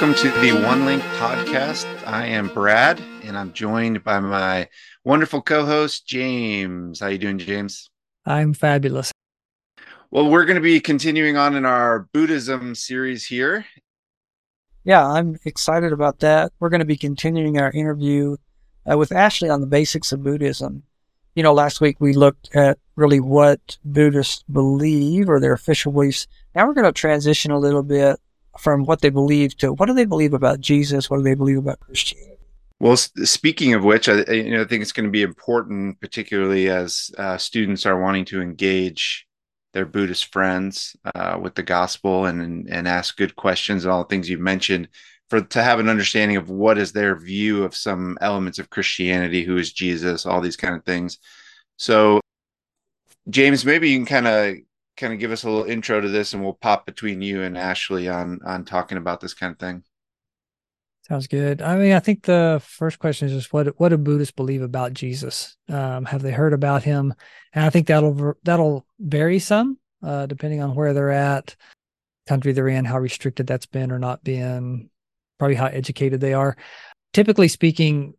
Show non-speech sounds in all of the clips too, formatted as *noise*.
Well, hello, everyone. Welcome to the One Link podcast. I am Brad, and I'm joined by my wonderful co-host James. How you doing, James? I'm fabulous. Well, we're going to be continuing on in our Buddhism series here. Yeah, I'm excited about that. We're going to be continuing our interview uh, with Ashley on the basics of Buddhism. You know, last week we looked at really what Buddhists believe or their official beliefs. Now we're going to transition a little bit from what they believe to what do they believe about Jesus? What do they believe about Christianity? Well, speaking of which, I, you know, I think it's going to be important, particularly as uh, students are wanting to engage their Buddhist friends uh, with the gospel and, and, and ask good questions and all the things you've mentioned, for to have an understanding of what is their view of some elements of Christianity, who is Jesus, all these kind of things. So, James, maybe you can kind of kind of give us a little intro to this and we'll pop between you and Ashley on on talking about this kind of thing. Sounds good. I mean, I think the first question is just what what do Buddhists believe about Jesus? Um, have they heard about him? And I think that'll that'll vary some uh, depending on where they're at, country they're in, how restricted that's been or not been, probably how educated they are. Typically speaking,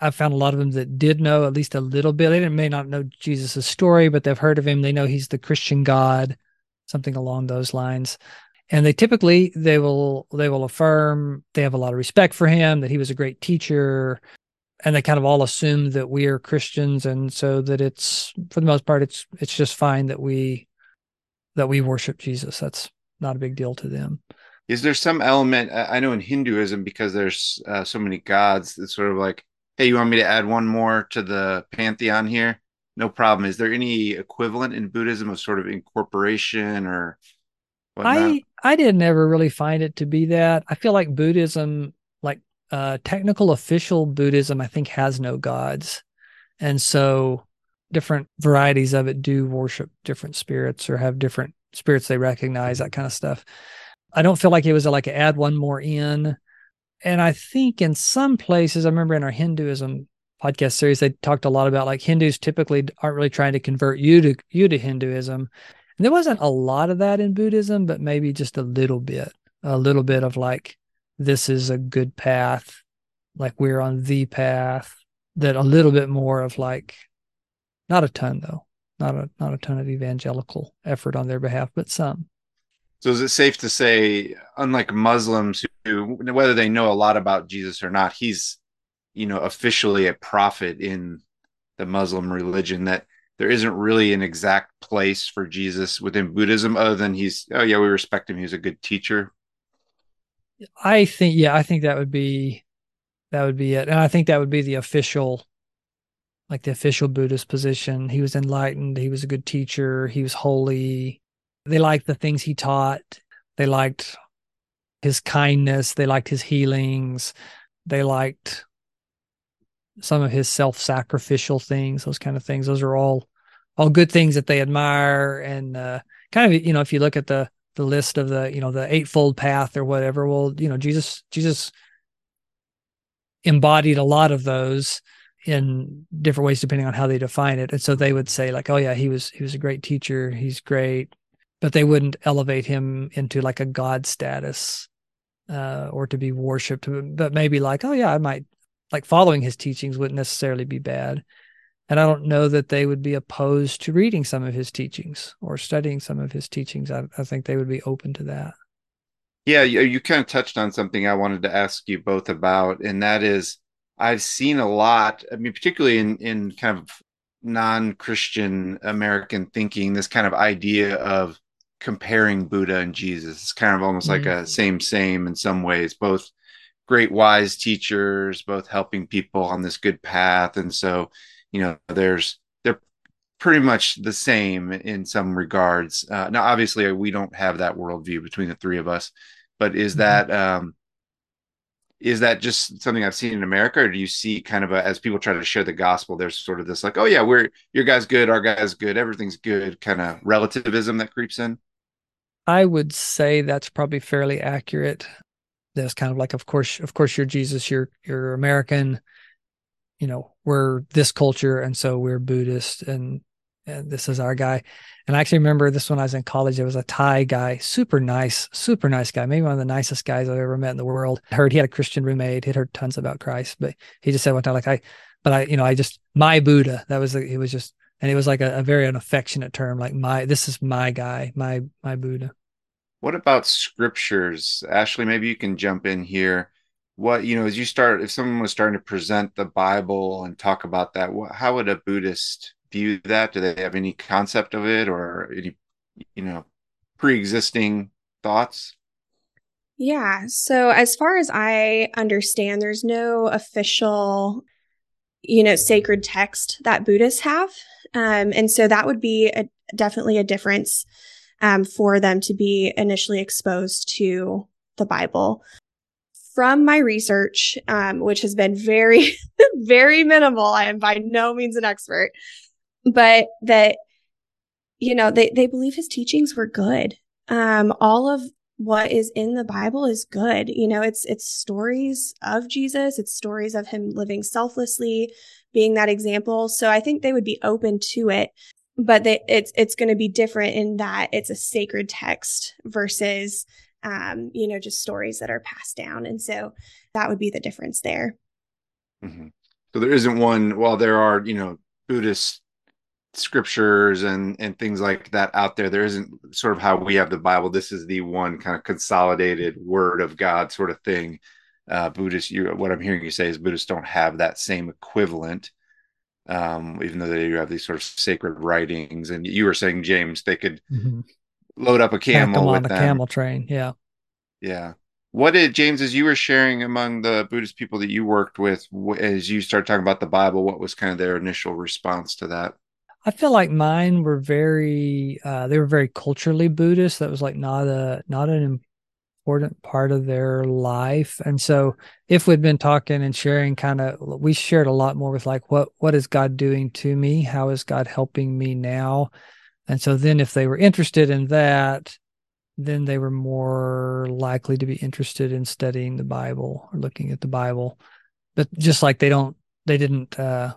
I've found a lot of them that did know at least a little bit. They may not know Jesus' story, but they've heard of him. They know he's the Christian God, something along those lines. And they typically they will they will affirm they have a lot of respect for him, that he was a great teacher, and they kind of all assume that we are Christians, and so that it's for the most part it's it's just fine that we that we worship Jesus. That's not a big deal to them. Is there some element I know in Hinduism because there's uh, so many gods it's sort of like hey, you want me to add one more to the pantheon here? No problem. Is there any equivalent in Buddhism of sort of incorporation or whatnot? I I didn't ever really find it to be that. I feel like Buddhism, like uh technical official Buddhism, I think has no gods. And so different varieties of it do worship different spirits or have different spirits they recognize, that kind of stuff. I don't feel like it was like add one more in and I think in some places, I remember in our Hinduism podcast series, they talked a lot about like Hindus typically aren't really trying to convert you to you to Hinduism. And there wasn't a lot of that in Buddhism, but maybe just a little bit, a little bit of like, this is a good path, like we're on the path. That a little bit more of like, not a ton though, not a not a ton of evangelical effort on their behalf, but some. So is it safe to say, unlike Muslims who, whether they know a lot about Jesus or not, he's, you know, officially a prophet in the Muslim religion, that there isn't really an exact place for Jesus within Buddhism other than he's, oh yeah, we respect him. He's a good teacher. I think, yeah, I think that would be, that would be it. And I think that would be the official, like the official Buddhist position. He was enlightened. He was a good teacher. He was holy they liked the things he taught. They liked his kindness. They liked his healings. They liked some of his self-sacrificial things, those kind of things. Those are all all good things that they admire. And uh, kind of, you know, if you look at the the list of the, you know, the eightfold path or whatever, well, you know, Jesus Jesus embodied a lot of those in different ways depending on how they define it. And so they would say like, oh yeah, he was he was a great teacher. He's great but they wouldn't elevate him into like a god status uh, or to be worshipped. But maybe like, oh yeah, I might like following his teachings wouldn't necessarily be bad. And I don't know that they would be opposed to reading some of his teachings or studying some of his teachings. I, I think they would be open to that. Yeah, you, you kind of touched on something I wanted to ask you both about, and that is I've seen a lot. I mean, particularly in in kind of non-Christian American thinking, this kind of idea of comparing Buddha and Jesus. It's kind of almost mm-hmm. like a mm. same same in some ways, both great wise teachers, both helping people on this good path. And so, you know, there's they're pretty much the same in some regards. Uh, now, obviously, we don't have that worldview between the three of us, but is mm-hmm. that um, is that just something I've seen in America, or do you see kind of a, as people try to share the gospel, there's sort of this like, oh yeah, we're your guy's good, our guy's good, everything's good, kind of relativism that creeps in? I would say that's probably fairly accurate. That's kind of like, of course, of course, you're Jesus, you're you're American. You know, we're this culture, and so we're Buddhist, and and this is our guy. And I actually remember this when I was in college. There was a Thai guy, super nice, super nice guy, maybe one of the nicest guys I've ever met in the world. I heard he had a Christian roommate. He'd heard tons about Christ, but he just said one time, like, I, but I, you know, I just, my Buddha, that was, it was just, and it was like a, a very an affectionate term, like my, this is my guy, my, my Buddha. What about scriptures? Ashley, maybe you can jump in here. What, you know, as you start, if someone was starting to present the Bible and talk about that, what, how would a Buddhist view that? Do they have any concept of it or any, you know, pre-existing thoughts? Yeah. So as far as I understand, there's no official, you know, sacred text that Buddhists have. Um, and so that would be a, definitely a difference um, for them to be initially exposed to the Bible. From my research, um, which has been very, *laughs* very minimal, I am by no means an expert but that you know they they believe his teachings were good. Um all of what is in the bible is good. You know it's it's stories of jesus. It's stories of him living selflessly being that example. So i think they would be open to it but they, it's it's going to be different in that it's a sacred text versus um you know just stories that are passed down. And so that would be the difference there. Mm-hmm. so there isn't one while there are you know buddhist scriptures and and things like that out there there isn't sort of how we have the bible. This is the one kind of consolidated word of god sort of thing uh buddhists you what i'm hearing you say is buddhists don't have that same equivalent um even though they do have these sort of sacred writings and you were saying james they could mm-hmm. load up a camel on a them. camel train yeah yeah what did james as you were sharing among the buddhist people that you worked with as you started talking about the bible what was kind of their initial response to that I feel like mine were very uh, they were very culturally Buddhist. That was like not a not an important part of their life. And so if we'd been talking and sharing kind of we shared a lot more with like what what is God doing to me? How is God helping me now? And so then if they were interested in that, then they were more likely to be interested in studying the Bible or looking at the Bible. But just like they don't they didn't uh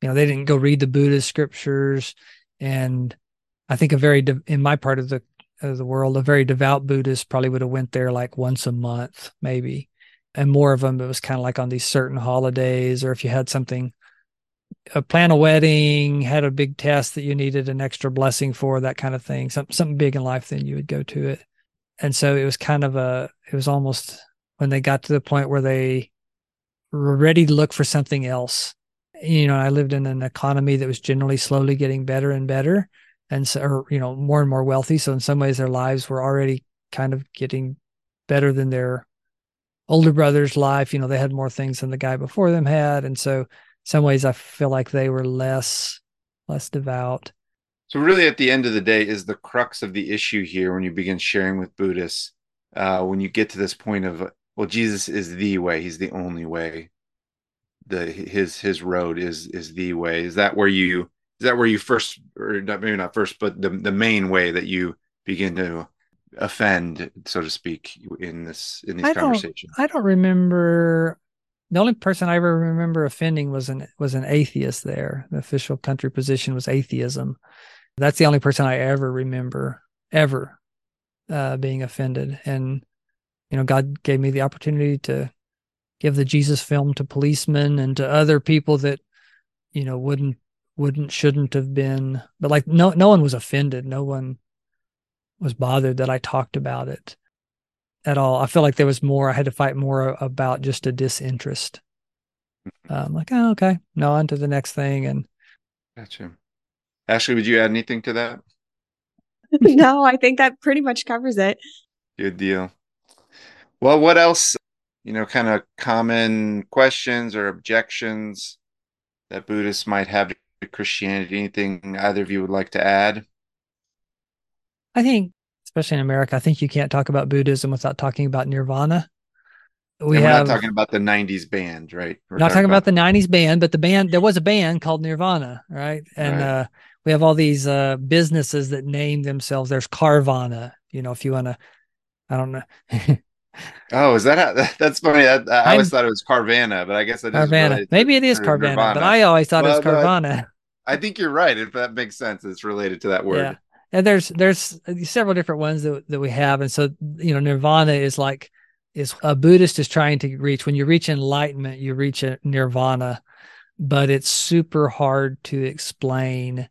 you know they didn't go read the buddhist scriptures and i think a very in my part of the of the world a very devout buddhist probably would have went there like once a month maybe. And more of them it was kind of like on these certain holidays or if you had something a uh, plan a wedding had a big test that you needed an extra blessing for that kind of thing something something big in life then you would go to it. And so it was kind of a it was almost when they got to the point where they were ready to look for something else you know, I lived in an economy that was generally slowly getting better and better, and so, or, you know, more and more wealthy. So in some ways, their lives were already kind of getting better than their older brother's life. You know, they had more things than the guy before them had, and so some ways, I feel like they were less less devout. So really, at the end of the day, is the crux of the issue here when you begin sharing with Buddhists, uh, when you get to this point of well, Jesus is the way; He's the only way the his his road is is the way is that where you is that where you first or not, maybe not first but the the main way that you begin to offend so to speak in this in these I conversations? I don't remember. The only person i ever remember offending was an was an atheist there. The official country position was atheism. That's the only person i ever remember ever uh, being offended. And you know god gave me the opportunity to give the Jesus film to policemen and to other people that you know wouldn't wouldn't shouldn't have been but like no no one was offended. No one was bothered that I talked about it at all. I feel like there was more I had to fight more about just a disinterest. Um like oh okay no on to the next thing and gotcha. Ashley would you add anything to that? *laughs* No I think that pretty much covers it. Good deal. Well what else you know, kind of common questions or objections that Buddhists might have to Christianity? Anything either of you would like to add? I think, especially in America, I think you can't talk about Buddhism without talking about Nirvana. We and we're have, not talking about the '90s band, right? We're not talking about, about, the '90s band, but the band there was a band called Nirvana, right? And right. uh we have all these uh businesses that name themselves. There's Carvana, you know, if you want to, I don't know. *laughs* Oh, is that how, *laughs* that's funny? I, I always thought it was Carvana, but I guess it Carvana. Maybe it is Carvana, Nirvana. but I always thought well, it was Carvana. I think you're right. If that makes sense, it's related to that word. Yeah. And there's there's several different ones that, that we have. And so, you know, nirvana is like is a Buddhist is trying to reach. When you reach enlightenment, you reach nirvana, but it's super hard to explain.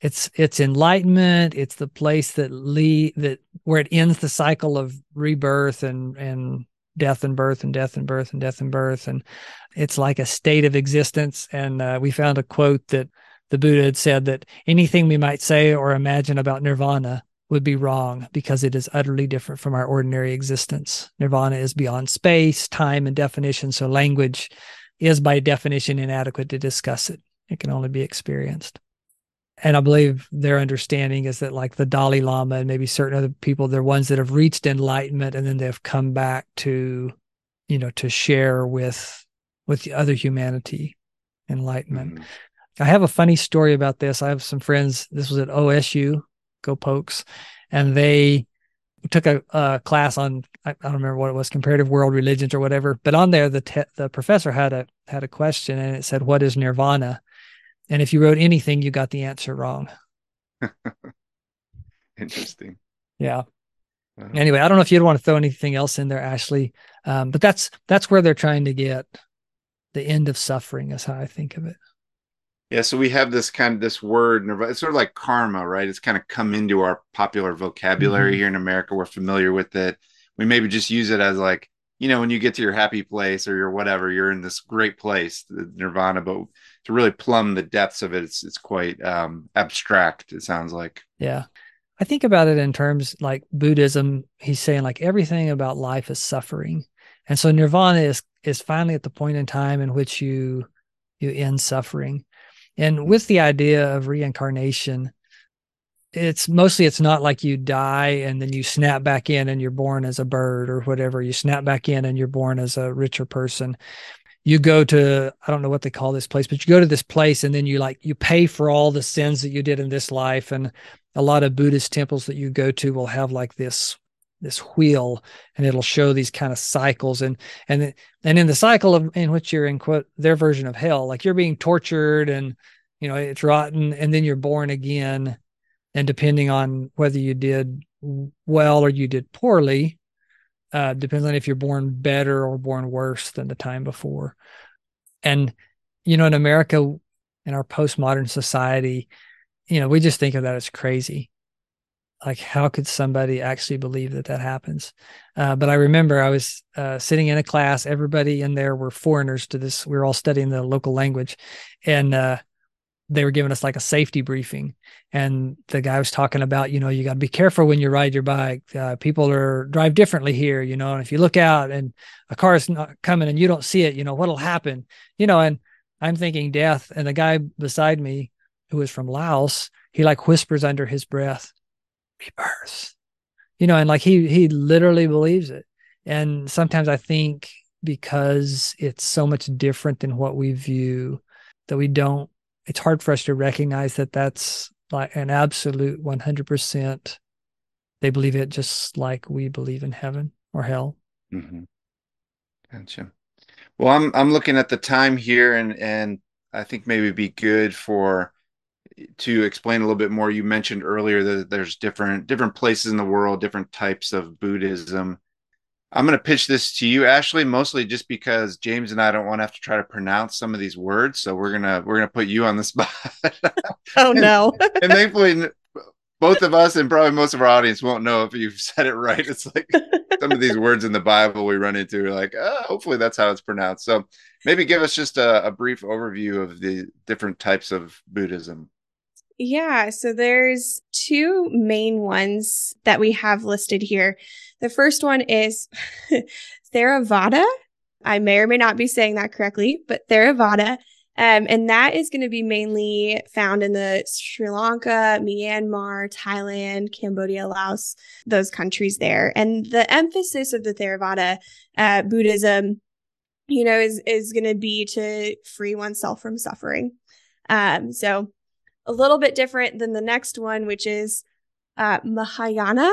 It's it's enlightenment. It's the place that lead that where it ends the cycle of rebirth and and death and birth and death and birth and death and birth and it's like a state of existence and uh, we found a quote that the buddha had said that anything we might say or imagine about nirvana would be wrong because it is utterly different from our ordinary existence nirvana is beyond space time and definition so language is by definition inadequate to discuss it it can only be experienced and I believe their understanding is that like the Dalai Lama and maybe certain other people, they're ones that have reached enlightenment and then they've come back to, you know, to share with with the other humanity enlightenment. Mm-hmm. I have a funny story about this. I have some friends. This was at OSU, Go Pokes, and they took a, a class on I, I, don't remember what it was, comparative world religions or whatever. But on there, the te- the professor had a had a question, and it said, "What is nirvana?" And if you wrote anything, you got the answer wrong. *laughs* Interesting. Yeah. Wow. Anyway, I don't know if you'd want to throw anything else in there, Ashley, um, but that's that's where they're trying to get the end of suffering. Is how I think of it. Yeah, so we have this kind of this word, nirvana. it's sort of like karma, right? It's kind of come into our popular vocabulary mm-hmm. here in America. We're familiar with it. We maybe just use it as like, you know, when you get to your happy place or your whatever, you're in this great place, the nirvana. But to really plumb the depths of it, it's it's quite um, abstract. It sounds like. Yeah, I think about it in terms like Buddhism. He's saying like everything about life is suffering, and so nirvana is is finally at the point in time in which you you end suffering, and with the idea of reincarnation, it's mostly it's not like you die and then you snap back in and you're born as a bird or whatever. You snap back in and you're born as a richer person. You go to i don't know what they call this place but you go to this place and then you like you pay for all the sins that you did in this life. And a lot of buddhist temples that you go to will have like this this wheel and it'll show these kind of cycles. And and and in the cycle of in which you're in quote their version of hell like you're being tortured and you know it's rotten and then you're born again. And depending on whether you did well or you did poorly uh, depends on if you're born better or born worse than the time before. And you know in america in our postmodern society you know we just think of that as crazy like how could somebody actually believe that that happens? Uh, but i remember i was uh, sitting in a class everybody in there were foreigners to this we were all studying the local language and uh, they were giving us like a safety briefing and the guy was talking about you know you got to be careful when you ride your bike uh, people are drive differently here you know and if you look out and a car is not coming and you don't see it you know what'll happen? You know and i'm thinking death and the guy beside me who is from laos he like whispers under his breath rebirth. You know and like he he literally believes it. And sometimes i think because it's so much different than what we view that we don't it's hard for us to recognize that that's like an absolute 100% they believe it just like we believe in heaven or hell. Mm-hmm. gotcha. Well i'm i'm looking at the time here and and i think maybe be good for to explain a little bit more you mentioned earlier that there's different different places in the world different types of buddhism I'm going to pitch this to you, Ashley, mostly just because James and I don't want to have to try to pronounce some of these words. So we're gonna we're gonna put you on the spot. *laughs* oh no! and, and thankfully, both of us and probably most of our audience won't know if you've said it right. It's like *laughs* some of these words in the Bible we run into. We're like, oh, hopefully that's how it's pronounced. So maybe give us just a, a brief overview of the different types of Buddhism. Yeah, so there's two main ones that we have listed here. The first one is *laughs* Theravada. I may or may not be saying that correctly, but Theravada. Um, and that is going to be mainly found in the Sri Lanka, Myanmar, Thailand, Cambodia, Laos, those countries there. And the emphasis of the Theravada uh, Buddhism, you know, is is going to be to free oneself from suffering. Um, so a little bit different than the next one, which is uh, Mahayana.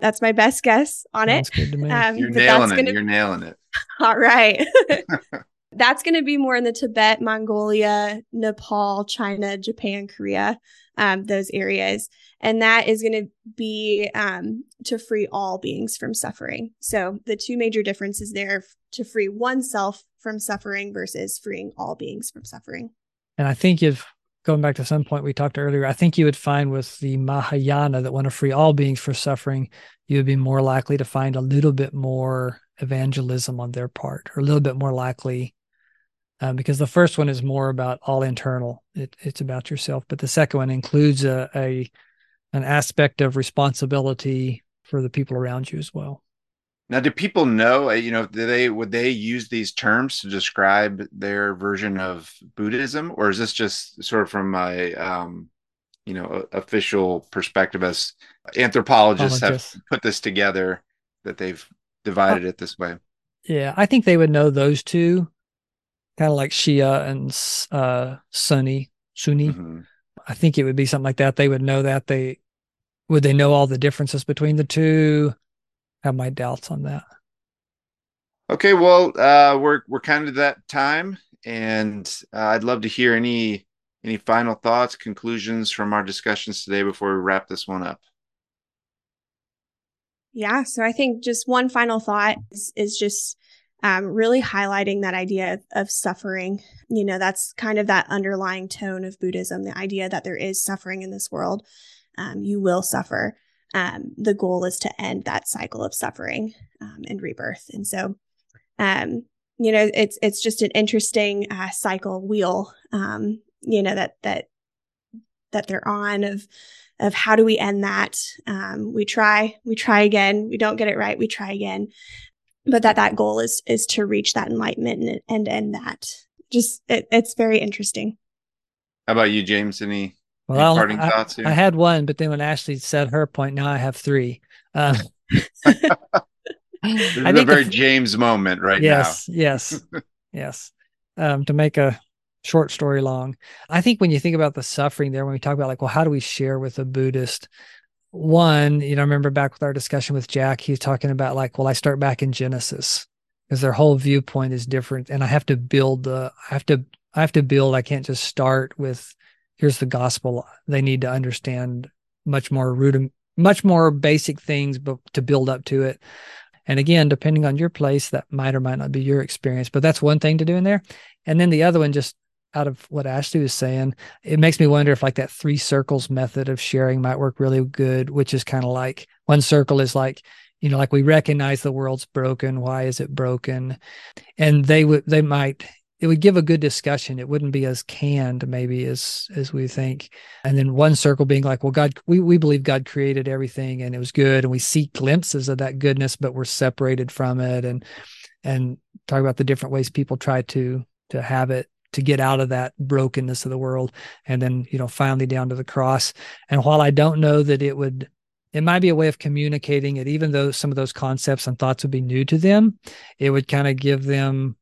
That's my best guess on it. Um, You're nailing it. Gonna... You're nailing it. *laughs* All right. *laughs* *laughs* That's going to be more in the Tibet, Mongolia, Nepal, China, Japan, Korea, um, those areas. And that is going to be um, to free all beings from suffering. So the two major differences there to free oneself from suffering versus freeing all beings from suffering. And I think if going back to some point we talked earlier, I think you would find with the Mahayana that want to free all beings from suffering, you would be more likely to find a little bit more evangelism on their part, or a little bit more likely, um, because the first one is more about all internal. It, it's about yourself, but the second one includes a, a an aspect of responsibility for the people around you as well. Now, do people know? Uh, you know, do they would they use these terms to describe their version of Buddhism, or is this just sort of from my, um, you know, official perspective as anthropologists have put this together that they've divided uh, it this way? Yeah, I think they would know those two, kind of like Shia and uh, Sunni. Sunni. Mm-hmm. I think it would be something like that. They would know that. They would they know all the differences between the two have my doubts on that. Okay, well, uh, we're we're kind of that time, and uh, I'd love to hear any any final thoughts, conclusions from our discussions today before we wrap this one up. Yeah, so I think just one final thought is, is just um, really highlighting that idea of, of suffering. You know, that's kind of that underlying tone of Buddhism, the idea that there is suffering in this world. Um, you will suffer um, the goal is to end that cycle of suffering um, and rebirth. And so, um, you know, it's it's just an interesting uh, cycle wheel, um, you know, that that that they're on of of how do we end that? Um, we try, we try again, we don't get it right, we try again, but that that goal is is to reach that enlightenment and, and end that. Just it, it's very interesting. How about you, James? Any well, parting I, thoughts here? I had one, but then when Ashley said her point, now I have three. Uh, *laughs* this is a very the, James moment right yes, now. Yes, yes, *laughs* yes. Um, to make a short story long, I think when you think about the suffering there, when we talk about like, well, how do we share with a Buddhist? One, you know, I remember back with our discussion with Jack, he's talking about like, well, I start back in Genesis because their whole viewpoint is different, and I have to build the, I have to, I have to build. I can't just start with here's the gospel. They need to understand much more rudiment, much more basic things, but to build up to it. And again, depending on your place, that might or might not be your experience, but that's one thing to do in there. And then the other one, just out of what Ashley was saying, it makes me wonder if like that three circles method of sharing might work really good, which is kind of like one circle is like, you know, like we recognize the world's broken. Why is it broken? And they would, they might it would give a good discussion. It wouldn't be as canned maybe as as we think. And then one circle being like, well, God, we, we believe God created everything and it was good, and we see glimpses of that goodness, but we're separated from it, and and talk about the different ways people try to to have it to get out of that brokenness of the world, and then you know finally down to the cross. And while I don't know that it would it might be a way of communicating it, even though some of those concepts and thoughts would be new to them, it would kind of give them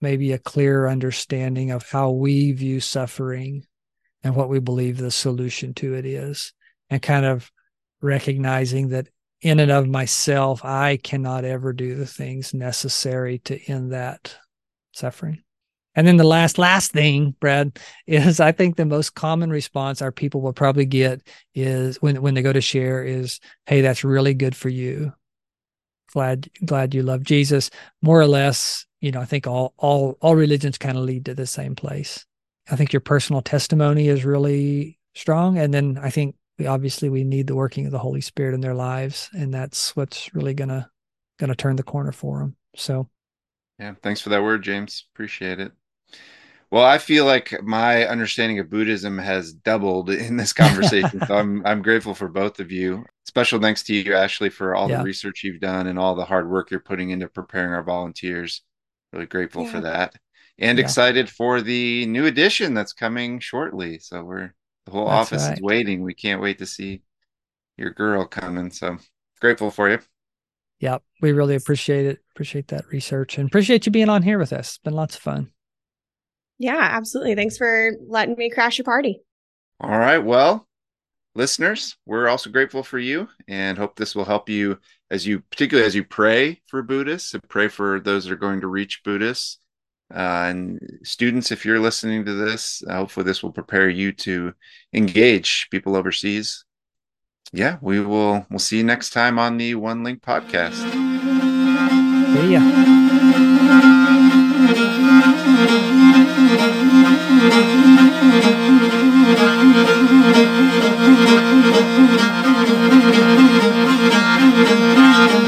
maybe a clearer understanding of how we view suffering and what we believe the solution to it is, and kind of recognizing that in and of myself, I cannot ever do the things necessary to end that suffering. And then the last, last thing, Brad, *laughs* is I think the most common response our people will probably get is when, when they go to share is, Hey, that's really good for you. Glad, glad you love Jesus. More or less, you know, I think all all all religions kind of lead to the same place. I think your personal testimony is really strong, and then I think we obviously we need the working of the Holy Spirit in their lives, and that's what's really gonna gonna turn the corner for them. So, yeah, thanks for that word, James. Appreciate it. Well, I feel like my understanding of Buddhism has doubled *laughs* in this conversation. so I'm *laughs* I'm grateful for both of you. Special thanks to you, Ashley, for all yeah. the research you've done and all the hard work you're putting into preparing our volunteers really grateful yeah. for that. And yeah. excited for the new edition that's coming shortly. So we're the whole that's office right. is waiting. We can't wait to see your girl coming. So grateful for you. Yeah we really appreciate it. Appreciate that research and appreciate you being on here with us. It's been lots of fun. Yeah absolutely. Thanks for letting me crash your party. All right. Well listeners we're also grateful for you and hope this will help you as you particularly as you pray for buddhists and pray for those that are going to reach buddhists Uh, and students, if you're listening to this, uh, hopefully this will prepare you to engage people overseas. Yeah, we will. We'll see you next time on the One Link podcast. Thank you.